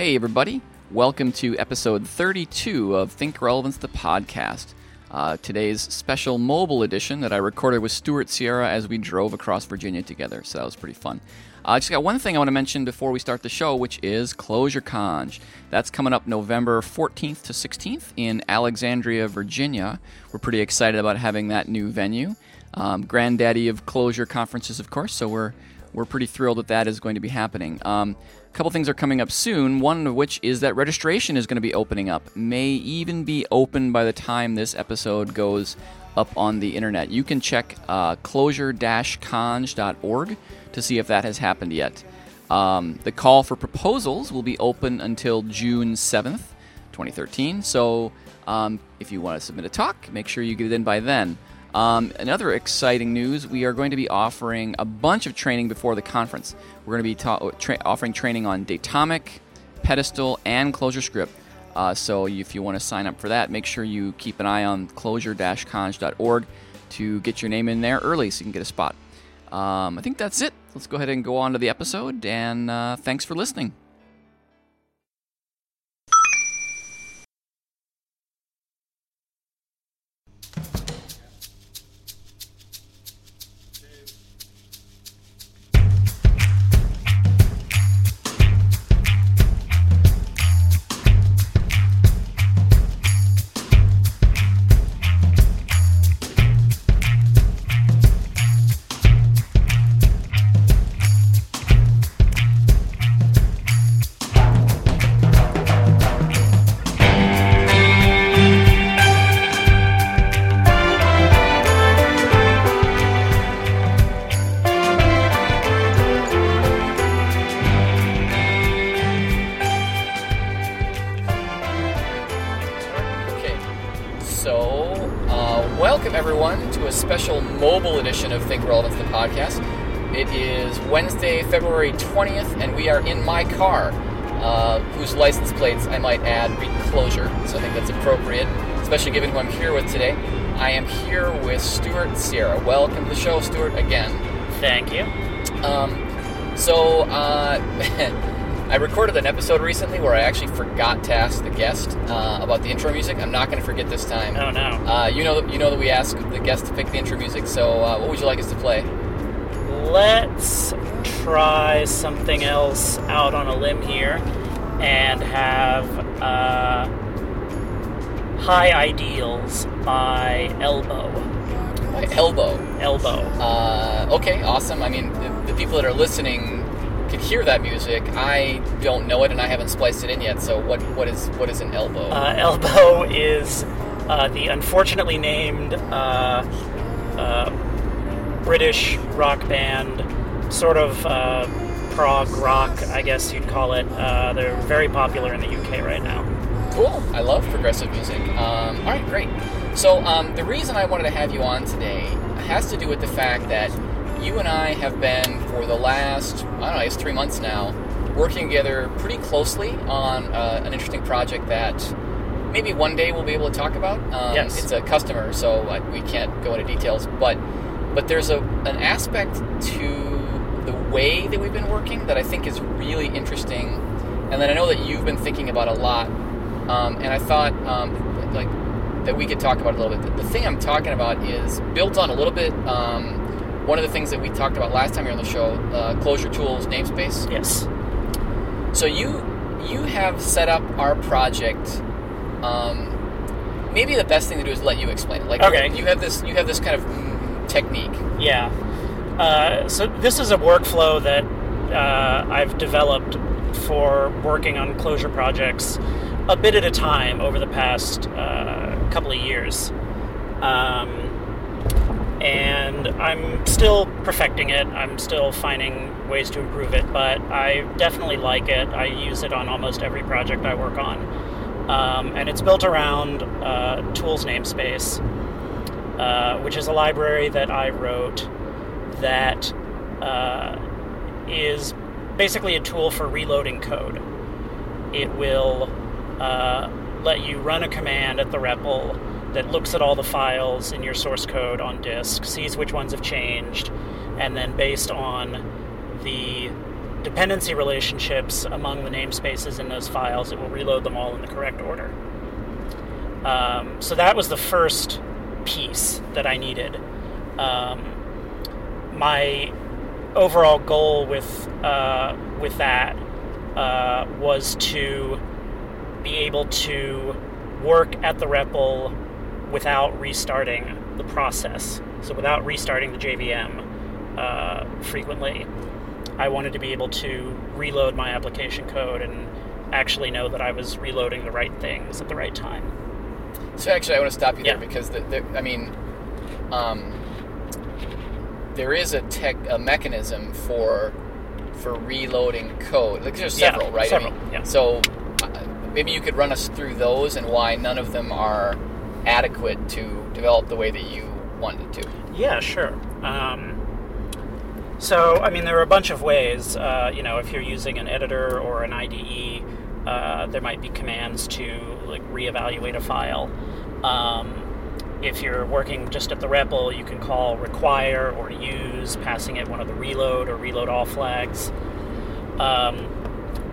Hey, everybody. Welcome to episode 32 of Think Relevance, the podcast. Uh, today's special mobile edition that I recorded with Stuart Sierra as we drove across Virginia together. So that was pretty fun. I uh, just got one thing I want to mention before we start the show, which is Clojure Conj. That's coming up November 14th to 16th in Alexandria, Virginia. We're pretty excited about having that new venue. Um, granddaddy of Clojure conferences, of course, so we're we're pretty thrilled that that is going to be happening. Um, a couple things are coming up soon. One of which is that registration is going to be opening up. May even be open by the time this episode goes up on the internet. You can check uh, clojure-conj.org to see if that has happened yet. Um, the call for proposals will be open until June 7th, 2013. So um, if you want to submit a talk, make sure you get it in by then. Um, another exciting news we are going to be offering a bunch of training before the conference. We're going to be ta- tra- offering training on Datomic, Pedestal, and ClojureScript. Uh, so if you want to sign up for that, make sure you keep an eye on clojure-conj.org to get your name in there early so you can get a spot. Um, I think that's it. Let's go ahead and go on to the episode, and uh, thanks for listening. We are in my car, uh, whose license plates, I might add, read Clojure. So I think that's appropriate, especially given who I'm here with today. I am here with Stuart Sierra. Welcome to the show, Stuart, again. Thank you. Um, so uh, I recorded an episode recently where I actually forgot to ask the guest uh, about the intro music. I'm not going to forget this time. Oh no. Uh, you know, that you know that we ask the guest to pick the intro music. So, uh, what would you like us to play? Let's try something else out on a limb here and have uh, High Ideals by Elbow. By elbow. Elbow. Uh, okay, awesome. I mean, the, the people that are listening can hear that music. I don't know it, and I haven't spliced it in yet. So, what what is what is an elbow? Uh, Elbow is uh, the unfortunately named uh, uh, British rock band, sort of uh, prog rock, I guess you'd call it. Uh, they're very popular in the UK right now. Cool. I love progressive music. Um, all right, great. So um, the reason I wanted to have you on today has to do with the fact that you and I have been for the last I don't know, it's three months now, working together pretty closely on uh, an interesting project that maybe one day we'll be able to talk about. Um, Yes. It's a customer, so uh, we can't go into details, but but there's a an aspect to way that we've been working that I think is really interesting, and that I know that you've been thinking about a lot. Um, and I thought um, like that we could talk about a little bit. The, thing I'm talking about is built on a little bit. Um, one of the things that we talked about last time here on the show, uh, Clojure Tools namespace. Yes. So you you have set up our project. Um, maybe the best thing to do is let you explain it. Like Okay. you have this you have this kind of technique. Yeah. Uh, so this is a workflow that uh, I've developed for working on Clojure projects a bit at a time over the past uh, couple of years. Um, and I'm still perfecting it. I'm still finding ways to improve it, but I definitely like it. I use it on almost every project I work on. Um, and it's built around uh, Tools namespace, uh, which is a library that I wrote that uh, is basically a tool for reloading code. It will uh, let you run a command at the REPL that looks at all the files in your source code on disk, sees which ones have changed, and then based on the dependency relationships among the namespaces in those files, it will reload them all in the correct order. Um, so that was the first piece that I needed. Um, my overall goal with uh, with that uh, was to be able to work at the REPL without restarting the process. So without restarting the JVM uh, frequently, I wanted to be able to reload my application code and actually know that I was reloading the right things at the right time. So actually, I want to stop you Yeah. there because the, the, I mean, um, there is a tech a mechanism for for reloading code. Like there's Yeah, several, right? I several, mean, yeah. So uh, maybe you could run us through those and why none of them are adequate to develop the way that you wanted to. Yeah, sure. Um, so, I mean, there are a bunch of ways. Uh, you know, if you're using an editor or an IDE, uh, there might be commands to like reevaluate a file. Um, if you're working just at the REPL, you can call require or use, passing it one of the reload or reload all flags. Um,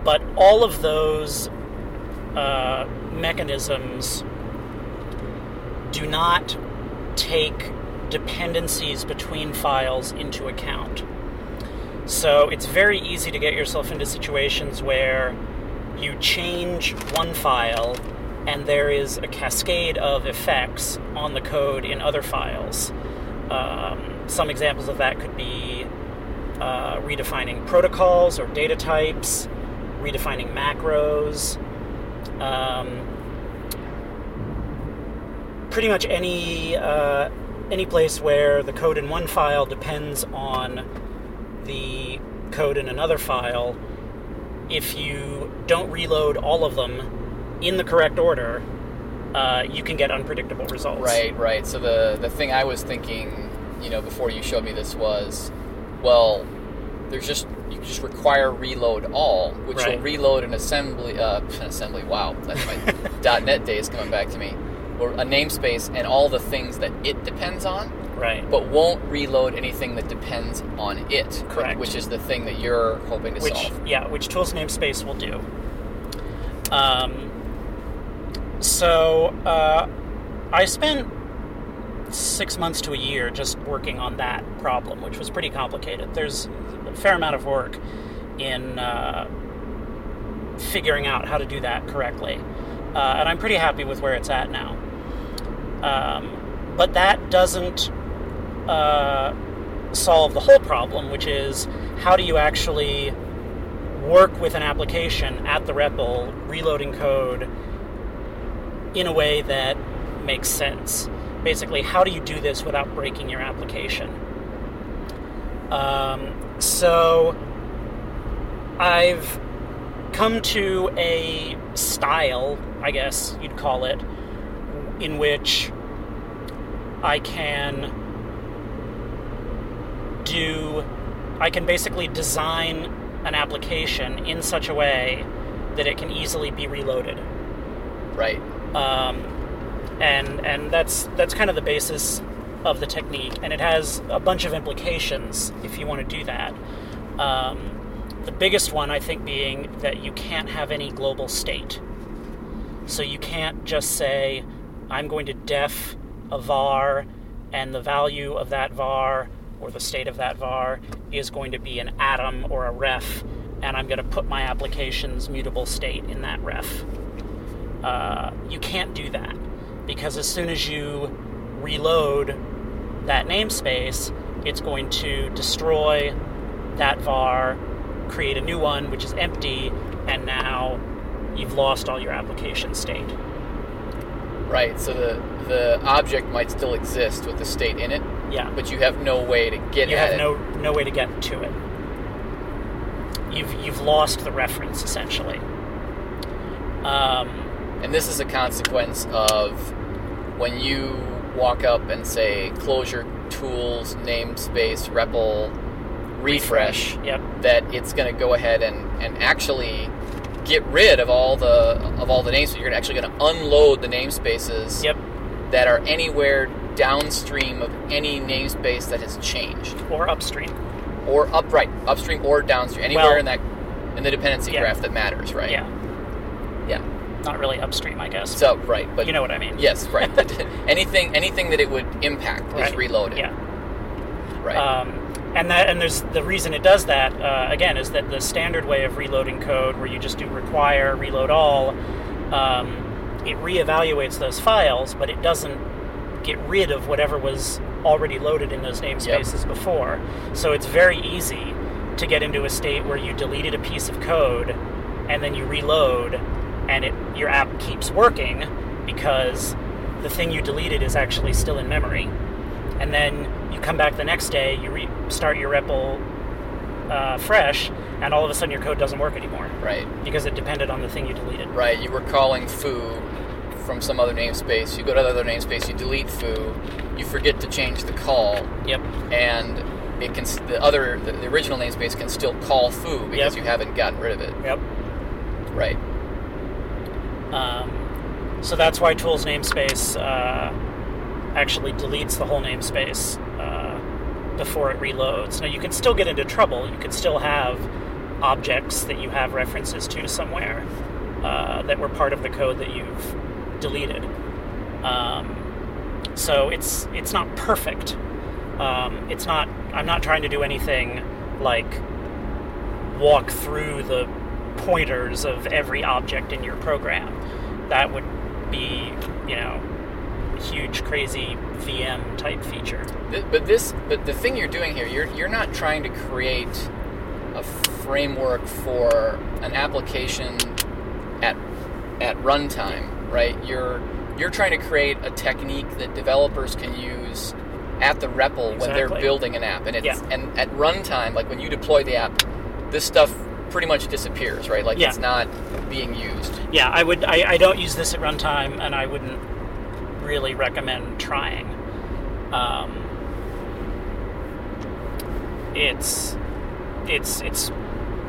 but all of those uh, mechanisms do not take dependencies between files into account. So it's very easy to get yourself into situations where you change one file and there is a cascade of effects on the code in other files. Um, some examples of that could be uh, redefining protocols or data types, redefining macros. Um, pretty much any uh, any place where the code in one file depends on the code in another file. If you don't reload all of them in the correct order, uh, you can get unpredictable results. Right, right. So the the thing I was thinking, you know, before you showed me this was, well, there's just you just require reload all, which will reload an assembly, uh, an assembly. Wow, that's my .NET days coming back to me. Or a namespace and all the things that it depends on, Right. but won't reload anything that depends on it. Correct. Which is the thing that you're hoping to which solve. yeah, which tools namespace will do. Um, so uh, I spent six months to a year just working on that problem, which was pretty complicated. There's a fair amount of work in uh, figuring out how to do that correctly, uh, and I'm pretty happy with where it's at now. Um, but that doesn't uh, solve the whole problem, which is how do you actually work with an application at the REPL, reloading code in a way that makes sense. Basically, how do you do this without breaking your application? Um, so, I've come to a style, I guess you'd call it, in which I can do I can basically design an application in such a way that it can easily be reloaded. Right. Um, and and that's that's kind of the basis of the technique, and it has a bunch of implications if you want to do that. Um, the biggest one, I think, being that you can't have any global state. So you can't just say, I'm going to def a var, and the value of that var or the state of that var is going to be an atom or a ref, and I'm going to put my application's mutable state in that ref. Uh, you can't do that because as soon as you reload that namespace, it's going to destroy that var, create a new one which is empty, and now you've lost all your application state. Right. So the the object might still exist with the state in it, Yeah. but you have no way to get you have it. no no way to get to it. You've you've lost the reference essentially. Um, And this is a consequence of when you walk up and say clojure tools namespace REPL refresh, yep. that it's going to go ahead and, and actually get rid of all the of all the names. You're actually going to unload the namespaces Yep. that are anywhere downstream of any namespace that has changed Or upstream. or upright, upstream or downstream, anywhere Well- in that in the dependency Yeah. graph that matters, right? Yeah. Not really upstream, I guess. So right, but you know what I mean? yes, right. But anything anything that it would impact is reloaded. Yeah. Right. Um, and that and there's the reason it does that uh, again is that the standard way of reloading code, where you just do require reload all, um, it reevaluates those files, but it doesn't get rid of whatever was already loaded in those namespaces before. So it's very easy to get into a state where you deleted a piece of code and then you reload and it your app keeps working because the thing you deleted is actually still in memory and then you come back the next day, you restart your REPL uh, fresh, and all of a sudden your code doesn't work anymore right. because it depended on the thing you deleted. Right. You were calling foo from some other namespace. You go to the other namespace. You delete foo. You forget to change the call, Yep. and it can the other the, original namespace can still call foo because Yep. you haven't gotten rid of it. Yep. Right. Um, so that's why tools namespace uh, actually deletes the whole namespace uh, before it reloads. Now you can still get into trouble. You can still have objects that you have references to somewhere uh, that were part of the code that you've deleted. Um, so it's it's not perfect. Um, it's not. I'm not trying to do anything like walk through the pointers of every object in your program. That would be, you know, huge, crazy VM type feature. But this, but the thing you're doing here, you're you're not trying to create a framework for an application at at runtime, right? You're you're trying to create a technique that developers can use at the REPL when they're building an app, and it's Yeah. and at runtime, like when you deploy the app, this stuff pretty much disappears, right? Like Yeah. it's not being used. Yeah, I would. I, I don't use this at runtime, and I wouldn't really recommend trying. Um, it's it's it's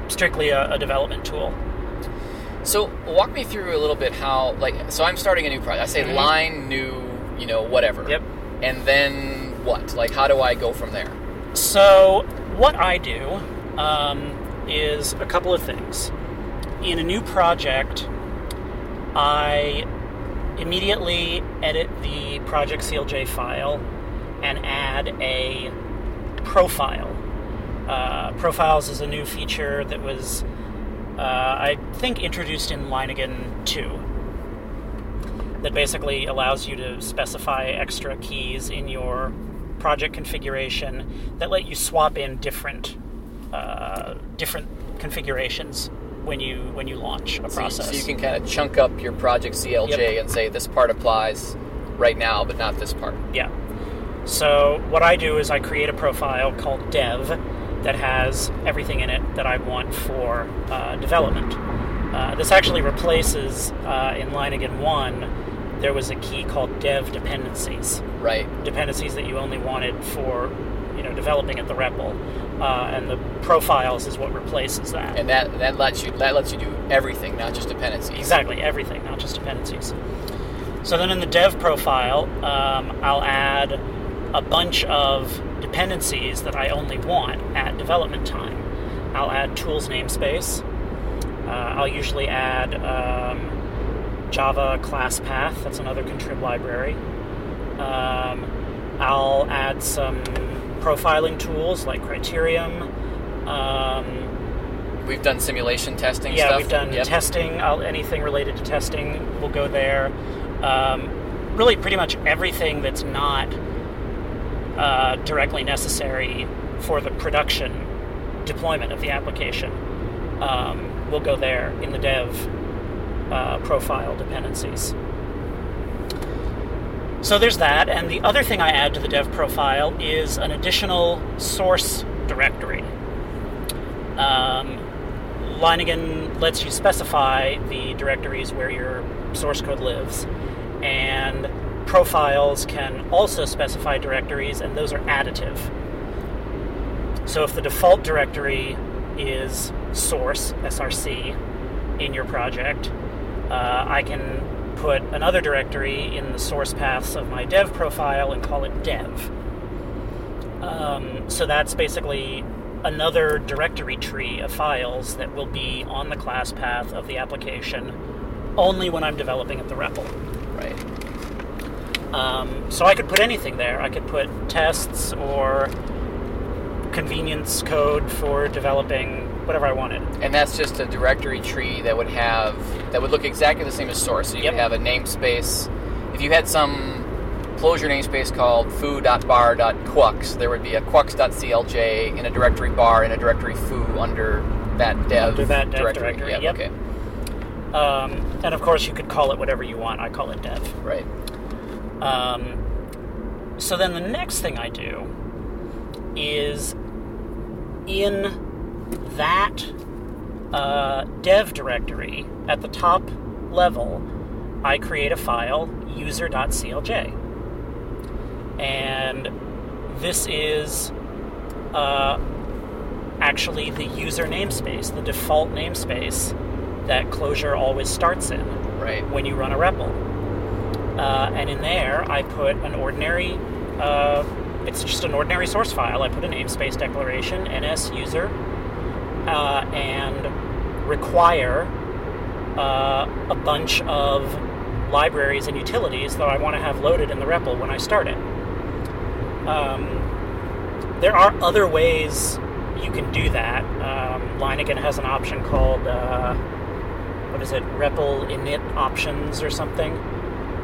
strictly a, a development tool. So walk me through a little bit how like so I'm starting a new project. I say Mhm. lein new, you know, whatever. Yep. And then what? Like how do I go from there? So, what I do um, is a couple of things. In a new project, I immediately edit the project CLJ file and add a profile. Uh, profiles is a new feature that was, uh, I think, introduced in Leiningen 2 that basically allows you to specify extra keys in your project configuration that let you swap in different uh, different configurations when you when you launch a So you- process. So you, can kind of chunk up your project CLJ Yep. and say this part applies right now, but not this part. Yeah. So what I do is I create a profile called dev that has everything in it that I want for uh, development. Uh, this actually replaces uh, in Leiningen 1 there was a key called dev dependencies. Right. dependencies that you only wanted for you know developing at the REPL, uh, and the profiles is what replaces that. And that that lets you that lets you do everything, not just dependencies. Exactly, everything, not just dependencies. So then in the dev profile, um, I'll add a bunch of dependencies that I only want at development time. I'll add tools namespace. Uh, I'll usually add um, Java class path. That's another contrib library. Um, I'll add some profiling tools like Criterium. Um, We've done simulation testing yeah, stuff. we've done Yep. testing. I'll, anything related to testing will go there. Um, really, pretty much everything that's not uh, directly necessary for the production deployment of the application um, will go there in the dev uh, profile dependencies. So there's that, and the other thing I add to the dev profile is an additional source directory. Um, Leiningen lets you specify the directories where your source code lives, and profiles can also specify directories, and those are additive. So if the default directory is source, SRC, in your project, uh, I can put another directory in the source paths of my dev profile and call it dev. Um, so that's basically another directory tree of files that will be on the class path of the application only when I'm developing at the REPL. Right. Um, so I could put anything there. I could put tests or convenience code for developing whatever I wanted. And that's just a directory tree that would have that would look exactly the same as source. So you Yep. would have a namespace. If you had some Clojure namespace called foo.bar.quux, there would be a quux.clj in a directory bar in a directory foo under that dev Under that dev directory. directory, Yeah, yep. Okay. Um, and of course, you could call it whatever you want. I call it dev. Right. Um, so then the next thing I do is in that uh, dev directory at the top level, I create a file user.clj. And this is uh, actually the user namespace, the default namespace that Clojure always starts in Right. when you run a REPL. Uh, and in there, I put an ordinary, uh, it's just an ordinary source file. I put a namespace declaration, ns user, uh, and require uh, a bunch of libraries and utilities that I want to have loaded in the REPL when I start it. Um, there are other ways you can do that. Um, Leiningen has an option called uh, what is it, REPL init options or something.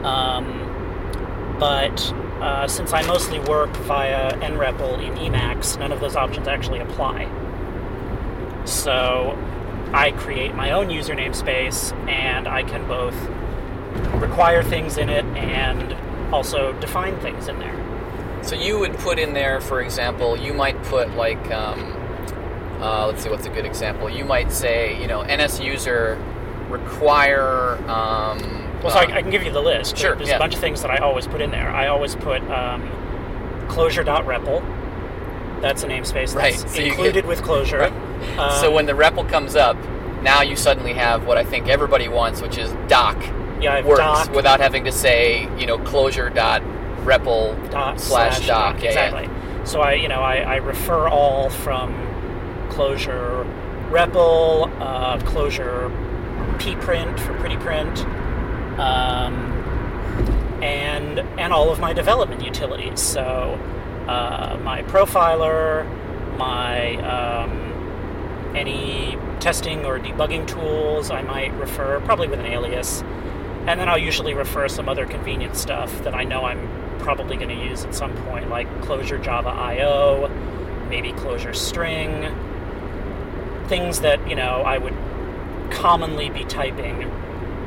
Um, but uh, since I mostly work via nREPL in Emacs, none of those options actually apply. So I create my own user namespace, and I can both require things in it and also define things in there. So you would put in there, for example, you might put like, um, uh, let's see, what's a good example? You might say, you know, NS user require. Um, Well, so I, uh, I can give you the list. Sure, There's yeah. a bunch of things that I always put in there. I always put um, clojure.repl. That's a namespace Right, that's so you included with Clojure. Right. Um, so when the REPL comes up, now you suddenly have what I think everybody wants, which is doc yeah, works doc, without having to say, you know, clojure dot REPL dot slash doc. Yeah, yeah. exactly. So I, you know, I, I refer all from Clojure REPL, uh, Clojure pprint for pretty print, um, and and all of my development utilities. So uh, my profiler, my um, any testing or debugging tools, I might refer probably with an alias. And then I'll usually refer some other convenient stuff that I know I'm probably going to use at some point, like Clojure Java IO, maybe Clojure String, things that, you know, I would commonly be typing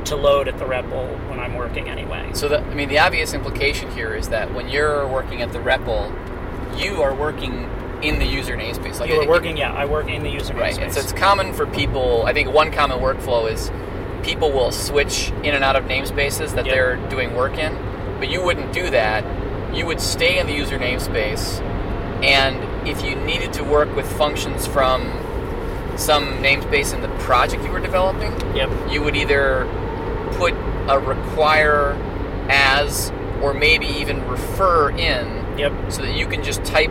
to load at the REPL when I'm working anyway. So, the, I mean, the obvious implication here is that when you're working at the REPL, you are working in the user namespace. Like You it- are working, yeah, I work in the user Right, namespace. and so it's common for people. I think one common workflow is people will switch in and out of namespaces that Yep. they're doing work in, but you wouldn't do that. You would stay in the user namespace, and if you needed to work with functions from some namespace in the project you were developing, Yep. you would either put a require as or maybe even refer in Yep. so that you can just type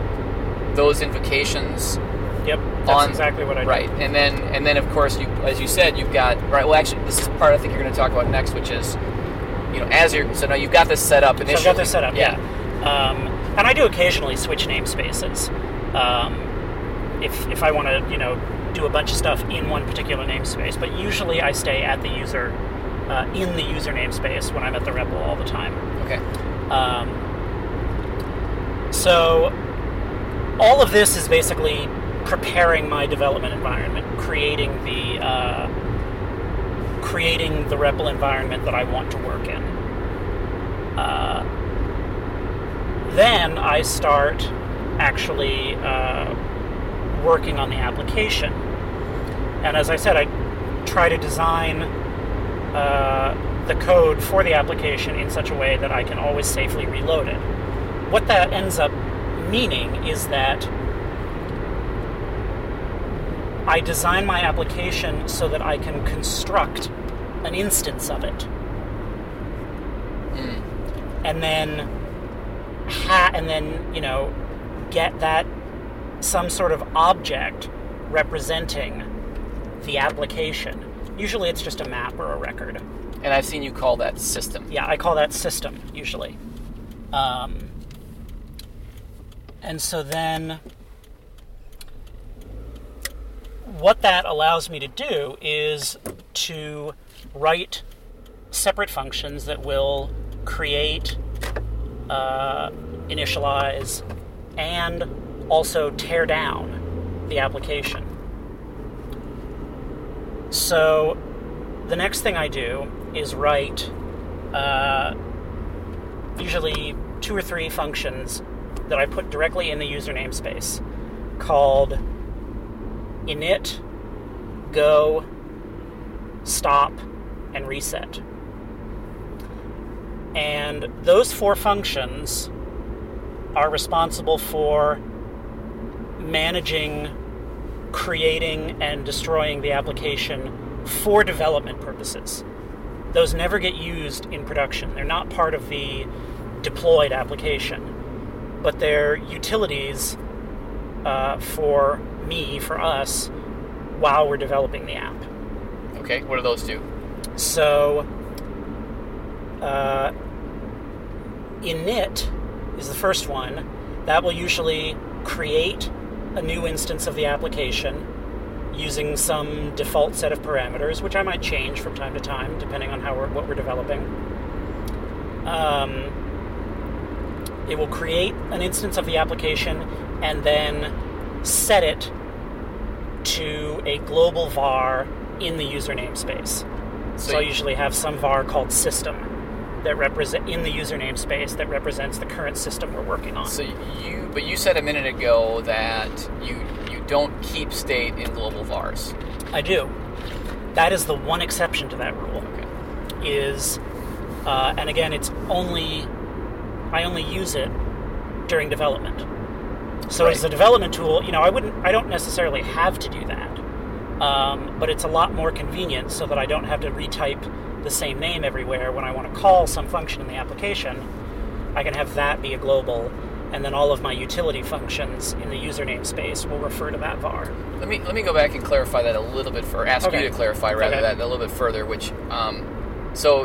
those invocations Yep. That's on- exactly what I do. right and then and then of course you as you said you've got right well actually this is part i think you're going to talk about next which is you know as you're so now you've got this set up So initially I've got this set up, yeah. Um, and I do occasionally switch namespaces. Um, if, if I want to, you know, do a bunch of stuff in one particular namespace, but usually I stay at the user, uh, in the user namespace when I'm at the REPL all the time. okay Um, so all of this is basically preparing my development environment, creating the uh, creating the REPL environment that I want to work in. Uh, then I start actually uh, working on the application, and as I said, I try to design uh, the code for the application in such a way that I can always safely reload it. What that ends up meaning is that I design my application so that I can construct an instance of it, Mm. and then ha- and then you know get that some sort of object representing the application. Usually it's just a map or a record. And I've seen you call that system. Yeah, I call that system usually. Um, and so then what that allows me to do is to write separate functions that will create, uh, initialize, and also tear down the application. So the next thing I do is write uh, usually two or three functions that I put directly in the user namespace called init, go, stop, and reset. And those four functions are responsible for managing, creating, and destroying the application for development purposes. Those never get used in production. They're not part of the deployed application, but they're utilities uh, for me, for us, while we're developing the app. Okay, what do those do? So, uh, init is the first one. That will usually create a new instance of the application using some default set of parameters, which I might change from time to time depending on how we're, what we're developing. Um, it will create an instance of the application and then set it to a global var in the user namespace. So, So I usually have some var called system that represent in the user namespace that represents the current system we're working on. So you, but you said a minute ago that you you don't keep state in global vars. I do. That is the one exception to that rule. Okay. Is, uh, and again, it's only I only use it during development. So Right. as a development tool, you know, I wouldn't, I don't necessarily have to do that, um, but it's a lot more convenient so that I don't have to retype the same name everywhere when I want to call some function in the application. I can have that be a global, and then all of my utility functions in the user namespace will refer to that var. Let me let me go back and clarify that a little bit for ask Okay. you to clarify rather Okay. that a little bit further. Which um, so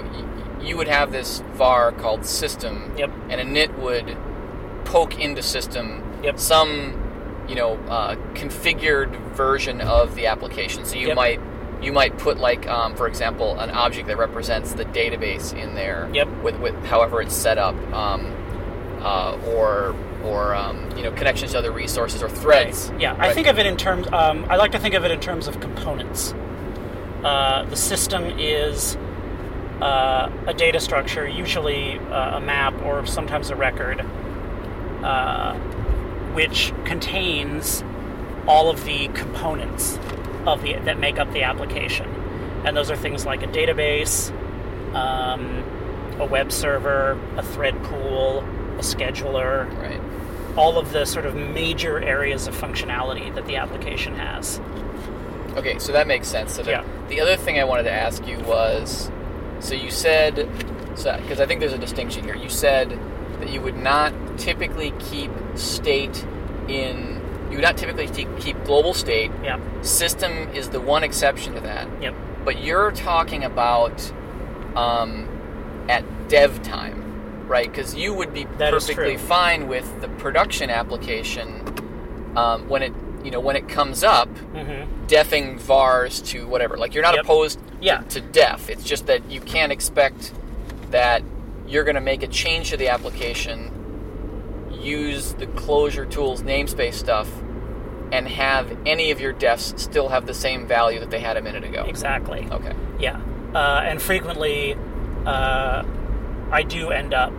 you would have this var called system, Yep. and a init would poke into system Yep. some you know uh, configured version of the application. So you Yep. might you might put like um, for example an object that represents the database in there Yep. with, with however it's set up um, uh, or or um, you know connections to other resources or threads. Yeah, I think of it in terms. Um, I like to think of it in terms of components. Uh, the system is uh, a data structure, usually uh, a map or sometimes a record, uh, which contains all of the components of the that make up the application, and those are things like a database, um, a web server, a thread pool, a scheduler, Right. all of the sort of major areas of functionality that the application has. Okay, so that makes sense. So the, Yeah. the other thing I wanted to ask you was, so you said, because I think there's a distinction here. You said that you would not typically keep state in, you would not typically te- keep global state. Yep. System is the one exception to that. Yep. But you're talking about um, at dev time, right? Because you would be That perfectly fine with the production application um, when it, you know, when it comes up, Mm-hmm. Defing vars to whatever. Like you're not Yep. opposed Yeah. to, to def. It's just that you can't expect that you're going to make a change to the application, use the clojure tools namespace stuff, and have any of your defs still have the same value that they had a minute ago. Exactly. Okay. Yeah. Uh, and frequently, uh, I do end up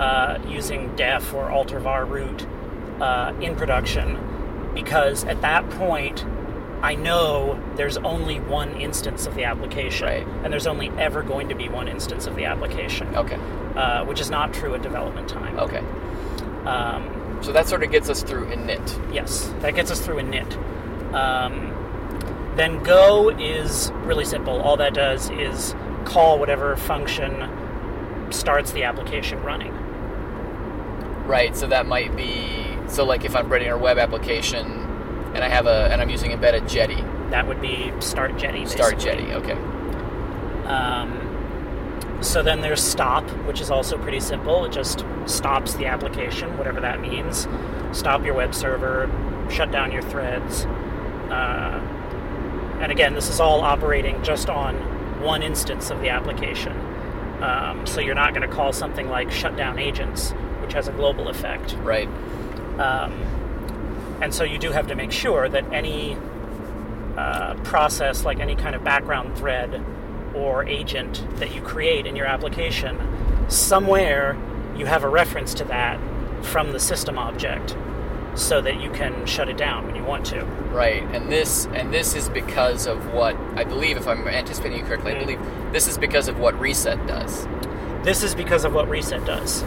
uh, using def or alter var root uh, in production because at that point, I know there's only one instance of the application, Right. and there's only ever going to be one instance of the application, Okay. uh, which is not true at development time. Okay. Um, So that sort of gets us through init. Yes, that gets us through init. Um, then go is really simple. All that does is call whatever function starts the application running. Right. So that might be So like if I'm writing a web application and I have a and I'm using embedded Jetty, That would be start Jetty. start. Jetty. Okay. Um, so then there's stop, which is also pretty simple. It just stops the application, whatever that means. Stop your web server, shut down your threads. Uh, and again, this is all operating just on one instance of the application. Um, so you're not going to call something like shutdown agents, which has a global effect. Right. Um, and so you do have to make sure that any uh, process, like any kind of background thread or agent that you create in your application, somewhere you have a reference to that from the system object so that you can shut it down when you want to. Right, and this and this is because of what I believe, if I'm anticipating you correctly, I Mhm. believe this is because of what reset does. This is because of what reset does.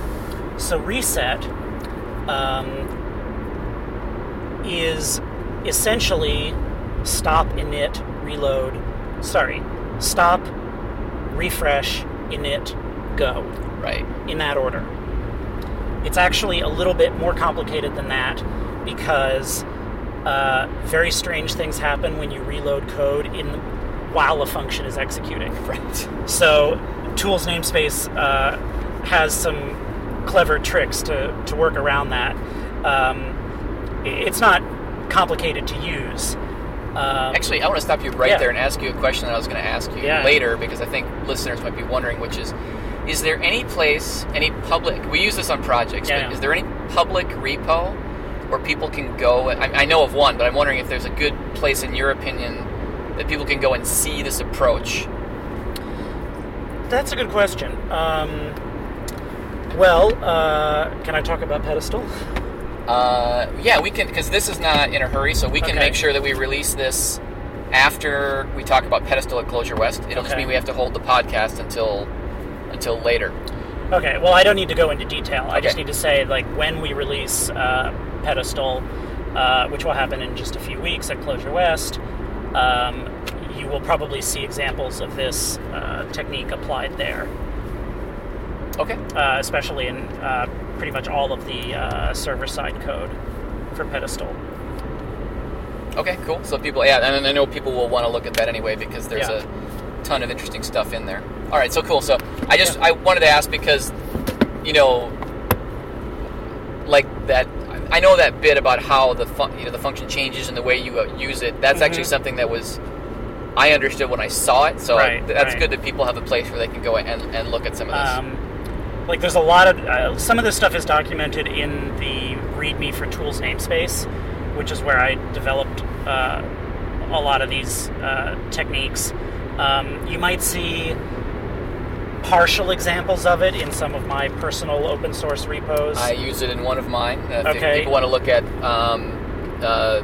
So reset um, is essentially stop, init, reload. Sorry, stop, refresh, init, go Right. in that order. It's actually a little bit more complicated than that because uh, very strange things happen when you reload code in while a function is executing. Right. So, tools namespace uh, has some clever tricks to, to work around that. Um, it's not complicated to use. Um, Actually, I want to stop you right Yeah. there and ask you a question that I was going to ask you Yeah. later because I think listeners might be wondering, which is, is there any place, any public? We use this on projects. Yeah, but. Is there any public repo where people can go? I, I know of one, but I'm wondering if there's a good place, in your opinion, that people can go and see this approach. that's a good question. Um, well, uh, can I talk about Pedestal? Uh, yeah, we can because this is not in a hurry, so we can Okay. make sure that we release this after we talk about pedestal at Clojure West. It'll just mean we have to hold the podcast until until later. Okay, well, I don't need to go into detail. I just need to say, like, when we release uh, Pedestal, uh, which will happen in just a few weeks at Clojure West, um, you will probably see examples of this uh, technique applied there, Okay. uh, especially in uh, pretty much all of the uh, server side code for Pedestal. Okay. Cool. So people, yeah, and I know people will want to look at that anyway because there's Yeah. a ton of interesting stuff in there. All right. So cool. So I just I wanted to ask because you know, like that. I know that bit about how the fun, you know the function changes and the way you uh, use it. That's actually Mhm. something that was I understood when I saw it. So Right, that's right. good that people have a place where they can go and, and look at some of this. Um, like there's a lot of uh, some of this stuff is documented in the README for Tools namespace, which is where I developed uh, a lot of these uh, techniques. Um, you might see partial examples of it in some of my personal open source repos. I use it in one of mine. Uh, if Okay. people want to look at um, uh,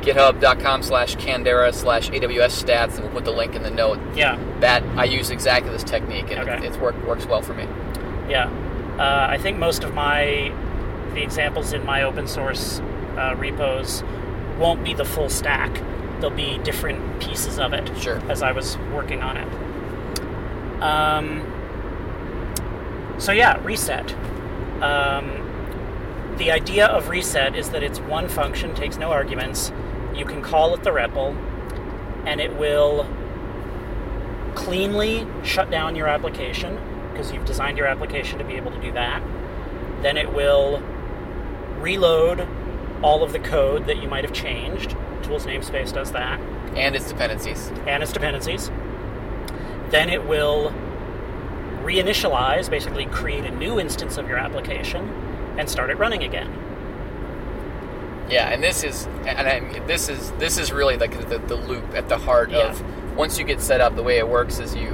github.com slash Candera slash AWS stats, and we'll put the link in the note. yeah, That I use exactly this technique, and Okay. it, it's work, works well for me. Yeah. Uh, I think most of my the examples in my open source uh, repos won't be the full stack. They'll be different pieces of it. Sure. as I was working on it. Um, so yeah, reset. Um, the idea of reset is that it's one function, takes no arguments. You can call it the REPL, and it will cleanly shut down your application because you've designed your application to be able to do that. Then it will reload all of the code that you might have changed. Tools namespace does that And its dependencies. and its dependencies. Then it will reinitialize, basically create a new instance of your application and start it running again. Yeah, and this is and I, this is this is really like the, the loop at the heart Yeah. of once you get set up. The way it works is you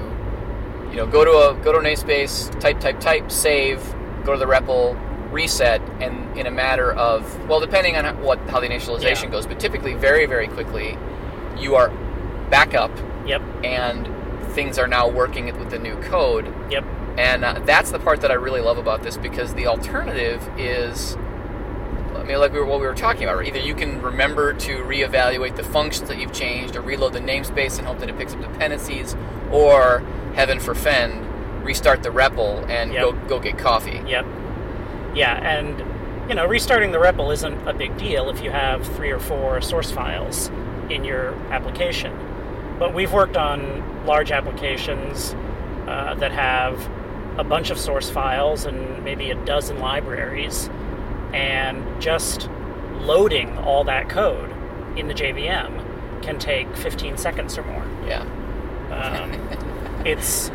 you know go to a go to a namespace, type type type, save, go to the REPL, reset, and in a matter of well, depending on how- what how the initialization Yeah. goes, but typically very very quickly, you are back up Yep, and things are now working with the new code. yep, And uh, that's the part that I really love about this because the alternative is, I mean, like we were, what we were talking about. right? Either you can remember to reevaluate the functions that you've changed, or reload the namespace and hope that it picks up dependencies, or heaven forfend, restart the REPL and Yep. go go get coffee. yep. Yeah, and you know, restarting the REPL isn't a big deal if you have three or four source files in your application. But we've worked on large applications uh, that have a bunch of source files and maybe a dozen libraries, and just loading all that code in the JVM can take 15 seconds or more. Yeah. Um, it's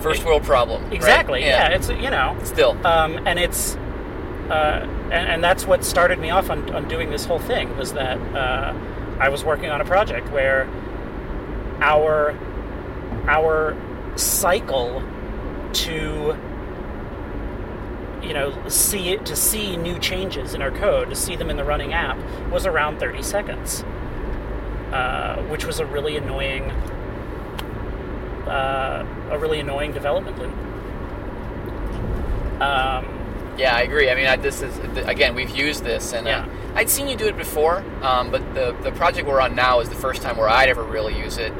First world problem. right? exactly yeah. It's you know Still. um, and it's uh, and, and that's what started me off on, on doing this whole thing was that uh, I was working on a project where our our cycle to you know see it to see new changes in our code to see them in the running app was around 30 seconds uh, which was a really annoying uh, a really annoying development loop um, Yeah, I agree. I mean, I, this is again, we've used this, and Yeah. uh, I'd seen you do it before, um, but the the project we're on now is the first time where I'd ever really use it,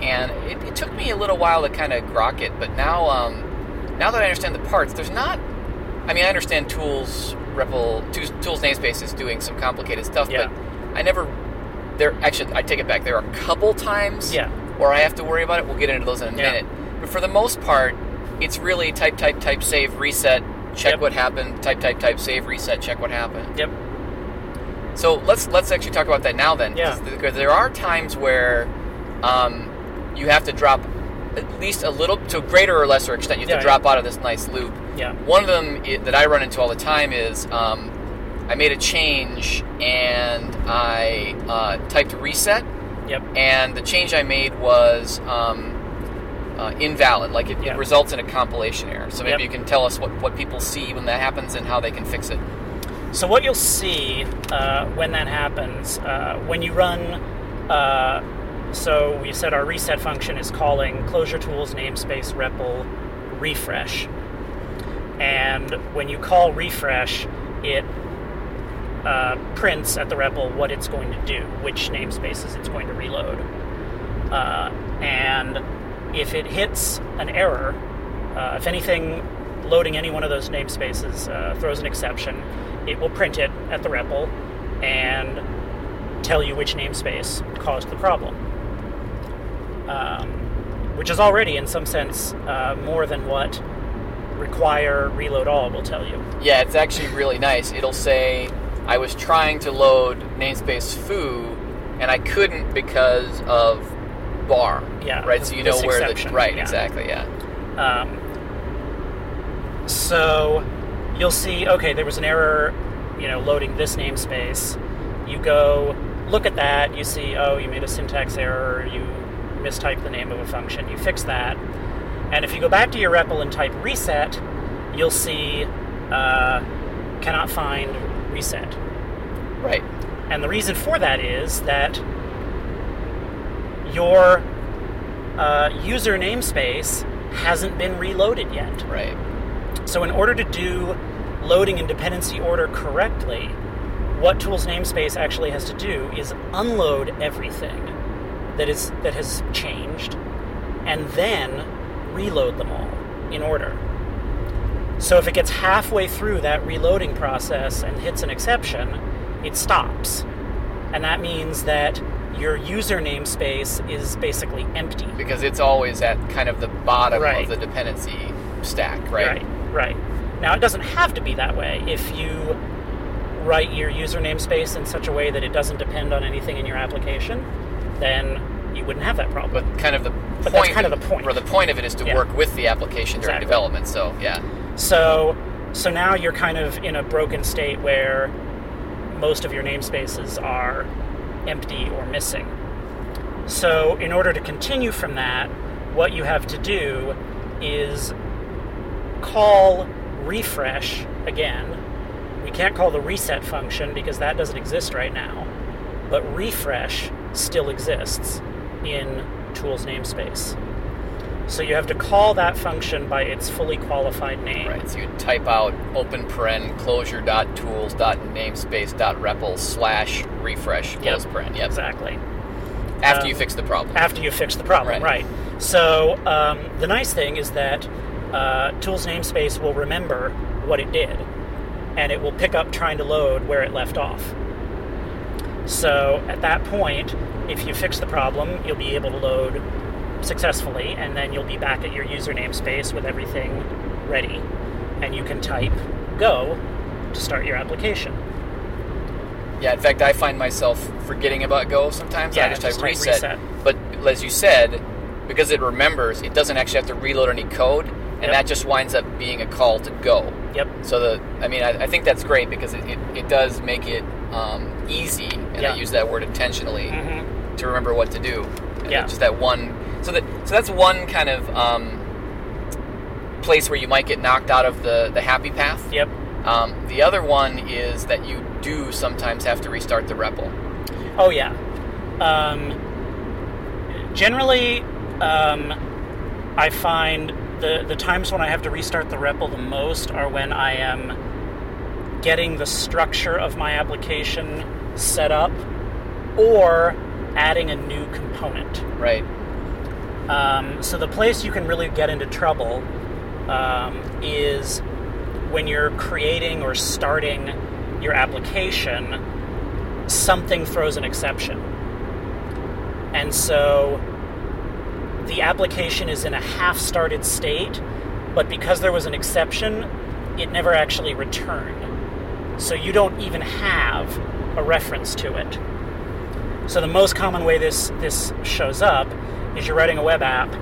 and it, it took me a little while to kind of grok it. But now, um, now that I understand the parts, there's not. I mean, I understand tools, REPL, tools, tools namespaces doing some complicated stuff, Yeah. but I never. There, actually, I take it back. There are a couple times Yeah. Where I have to worry about it. We'll get into those in a Yeah. minute. But for the most part, it's really type, type, type, save, reset, check Yep. what happened, type, type, type, save, reset, check what happened. yep So let's let's actually talk about that now then. Yeah. there are times where um, you have to drop at least a little, to a greater or lesser extent, you have Yeah, to yeah. drop out of this nice loop. yeah One of them that I run into all the time is um, I made a change and I uh, typed reset, yep and the change I made was um, uh, invalid. Like it, Yeah. it results in a compilation error. So maybe Yep. you can tell us what, what people see when that happens and how they can fix it. So what you'll see uh, when that happens, uh, when you run, uh, so we said our reset function is calling clojure tools namespace REPL refresh, and when you call refresh, it uh, prints at the REPL what it's going to do, which namespaces it's going to reload, uh, and if it hits an error, uh, if anything loading any one of those namespaces uh, throws an exception, it will print it at the REPL and tell you which namespace caused the problem. Um, which is already, in some sense, uh, more than what require reload all will tell you. Yeah, it's actually really nice. It'll say, I was trying to load namespace foo, and I couldn't because of bar. Yeah, Right, so you know where the. Right, yeah. exactly, yeah. Um, so you'll see, okay, there was an error, you know, loading this namespace. You go look at that, you see, oh, you made a syntax error, you mistyped the name of a function, you fix that. And if you go back to your REPL and type reset, you'll see uh, cannot find reset. Right. And the reason for that is that your uh, user namespace hasn't been reloaded yet. Right. So, in order to do loading in dependency order correctly, what tools namespace actually has to do is unload everything that is that has changed, and then reload them all in order. So, if it gets halfway through that reloading process and hits an exception, it stops, and that means that your user namespace is basically empty. Because it's always at kind of the bottom Right. of the dependency stack, right? Right, right. Now, it doesn't have to be that way. If you write your user namespace in such a way that it doesn't depend on anything in your application, then you wouldn't have that problem. But kind of the But point that's kind of the point. Or the point of it is to Yeah. work with the application during Exactly. development. So yeah. So, so now you're kind of in a broken state where most of your namespaces are empty or missing. So, in order to continue from that, what you have to do is call refresh again. We can't call the reset function because that doesn't exist right now, but refresh still exists in tools namespace. So you have to call that function by its fully qualified name. Right. So you type out open paren clojure dot tools dot namespace dot repl slash refresh close paren. Yep. Exactly. After Um, you fix the problem. After you fix the problem, Right. right? So um, the nice thing is that uh, tools namespace will remember what it did, and it will pick up trying to load where it left off. So at that point, if you fix the problem, you'll be able to load successfully, and then you'll be back at your user namespace with everything ready, and you can type go to start your application. Yeah, in fact, I find myself forgetting about Go sometimes. Yeah, I just, just type type reset. reset. But as you said, because it remembers, it doesn't actually have to reload any code, and Yep. that just winds up being a call to Go. Yep. So the, I mean, I, I think that's great because it, it, it does make it um, easy, and Yeah. I use that word intentionally hmm to remember what to do. And Yeah. Just that one. So that so that's one kind of um, place where you might get knocked out of the the happy path. Yep. Um, the other one is that you do sometimes have to restart the REPL. Oh yeah. Um, generally, um, I find the the times when I have to restart the REPL the most are when I am getting the structure of my application set up or adding a new component. Right. Um, so the place you can really get into trouble um, is when you're creating or starting your application, something throws an exception. And so the application is in a half started state, but because there was an exception, it never actually returned. So you don't even have a reference to it. So the most common way this this shows up is you're writing a web app,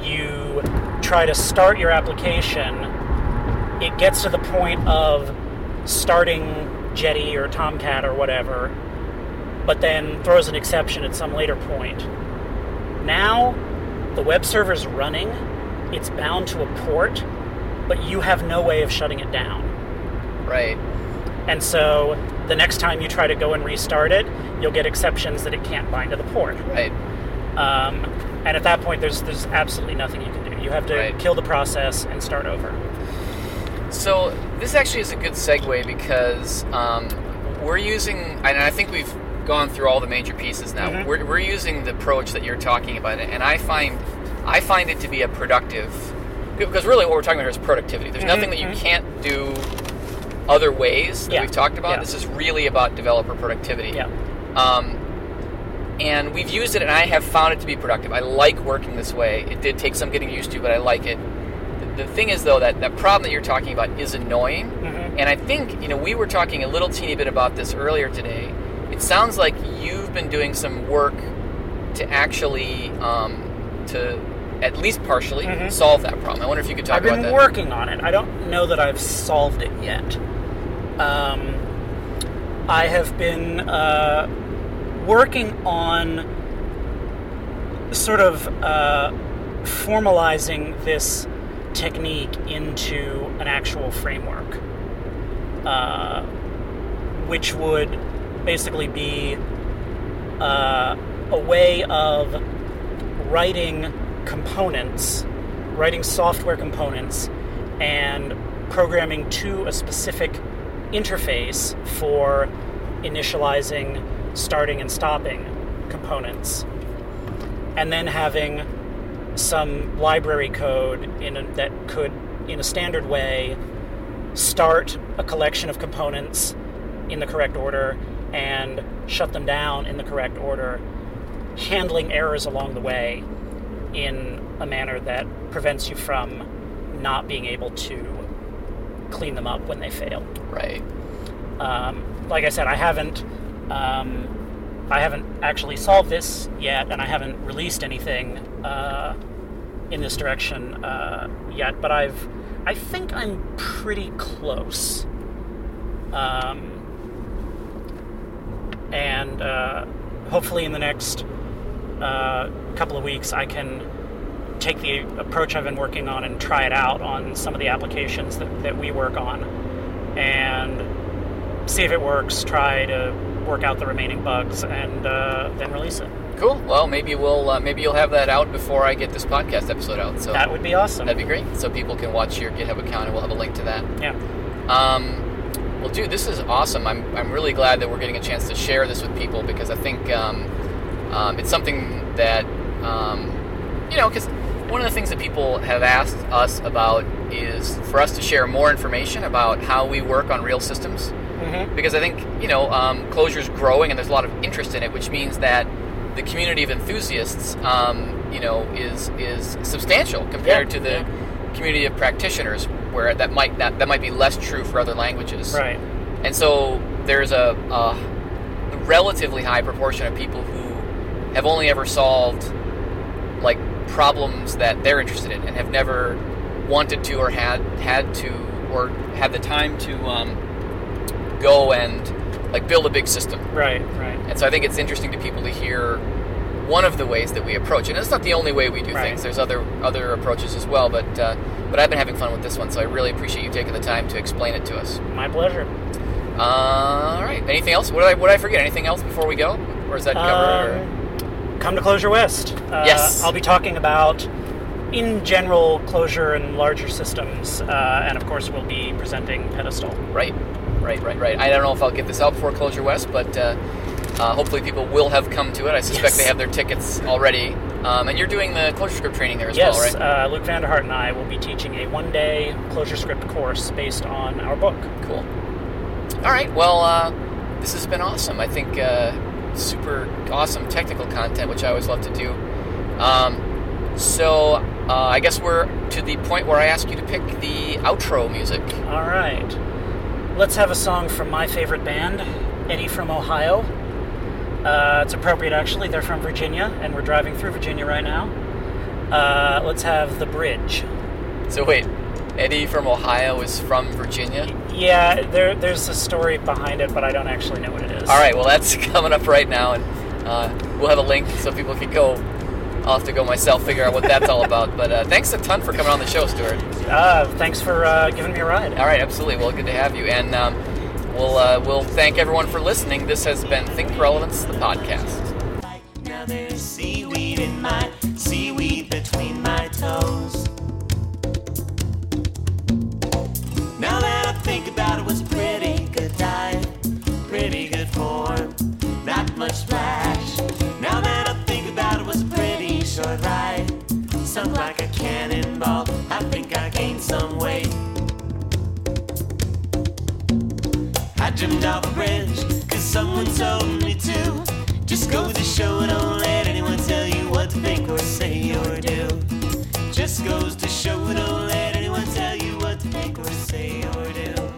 you try to start your application, it gets to the point of starting Jetty or Tomcat or whatever, but then throws an exception at some later point. Now the web server's running, it's bound to a port, but you have no way of shutting it down. Right. And so the next time you try to go and restart it, you'll get exceptions that it can't bind to the port. Right. Um, and at that point, there's there's absolutely nothing you can do. You have to Right. kill the process and start over. So this actually is a good segue because um, we're using, and I think we've gone through all the major pieces now. Mhm. We're, we're using the approach that you're talking about, and I find I find it to be a productive because really what we're talking about here is productivity. There's Mhm, nothing that you mhm. can't do other ways that Yeah, we've talked about. yeah. This is really about developer productivity. Yeah. Um, and we've used it, and I have found it to be productive. I like working this way. It did take some getting used to, but I like it. The, the thing is, though, that that problem that you're talking about is annoying. Mm-hmm. And I think you know we were talking a little teeny bit about this earlier today. It sounds like you've been doing some work to actually um, to at least partially Mhm. solve that problem. I wonder if you could talk I've about that. I've been working on it. I don't know that I've solved it yet. Um, I have been uh, working on sort of uh, formalizing this technique into an actual framework, uh, which would basically be uh, a way of writing components, writing software components, and programming to a specific interface for initializing, starting, and stopping components. And then having some library code in a, that could, in a standard way, start a collection of components in the correct order and shut them down in the correct order, handling errors along the way in a manner that prevents you from not being able to clean them up when they fail. Right. Um, like I said, I haven't, um, I haven't actually solved this yet, and I haven't released anything uh, in this direction uh, yet. But I've, I think I'm pretty close. Um, and uh, hopefully, in the next uh, couple of weeks, I can take the approach I've been working on and try it out on some of the applications that, that we work on, and see if it works. Try to work out the remaining bugs, and uh, then release it. Cool. Well, maybe we'll uh, maybe you'll have that out before I get this podcast episode out. So That would be awesome. that'd be great. So people can watch your GitHub account, and we'll have a link to that. yeah. Um, well, dude, this is awesome. I'm, I'm really glad that we're getting a chance to share this with people because I think um, um, it's something that, um, you know, because one of the things that people have asked us about is for us to share more information about how we work on real systems. Mm-hmm. Because I think you know um, Clojure's growing and there's a lot of interest in it, which means that the community of enthusiasts, um, you know, is is substantial compared Yeah, to the yeah. community of practitioners, where that might that, that might be less true for other languages. Right. And so there's a, a relatively high proportion of people who have only ever solved like problems that they're interested in and have never wanted to or had had to or had the time to um, go and like build a big system. Right. Right. And so I think it's interesting to people to hear one of the ways that we approach it. And it's not the only way we do Right. things. There's other other approaches as well, but uh, but I've been having fun with this one, so I really appreciate you taking the time to explain it to us. My pleasure. Uh, all right. Anything else? What did I what did I forget? Anything else before we go? Or is that covered? or- Um, come to Clojure West. Uh, Yes. I'll be talking about, in general, Clojure and larger systems, uh, and of course, we'll be presenting Pedestal. Right, right, right, right. I don't know if I'll get this out before Clojure West, but uh, uh, hopefully people will have come to it. I suspect Yes. they have their tickets already. Um, and you're doing the ClojureScript training there as yes, well, right? uh, Luke Vanderhart and I will be teaching a one-day ClojureScript course based on our book. Cool. All right. Well, uh, this has been awesome. I think uh, super awesome technical content, which I always love to do. Um, so uh, I guess we're to the point where I ask you to pick the outro music. All right. Let's have a song from my favorite band, Eddie from Ohio. Uh, it's appropriate, actually. They're from Virginia, and we're driving through Virginia right now. Uh, let's have The Bridge. So wait, Eddie from Ohio is from Virginia. Yeah, there, there's a story behind it, but I don't actually know what it is. All right, well that's coming up right now, and uh, we'll have a link so people can go. I'll have to go myself figure out what that's all about. But uh, thanks a ton for coming on the show, Stuart. Uh, thanks for uh, giving me a ride. All right, absolutely. Well, good to have you, and um, we'll uh, we'll thank everyone for listening. This has been Think Relevance, the podcast. Now there's seaweed in my seaweed between my toes. Much splash. Now that I think about it, was a pretty short ride, sunk like a cannonball. I think I gained some weight. I jumped off a bridge, cause someone told me to. Just goes to show, and don't let anyone tell you what to think or say or do. Just goes to show, don't let anyone tell you what to think or say or do.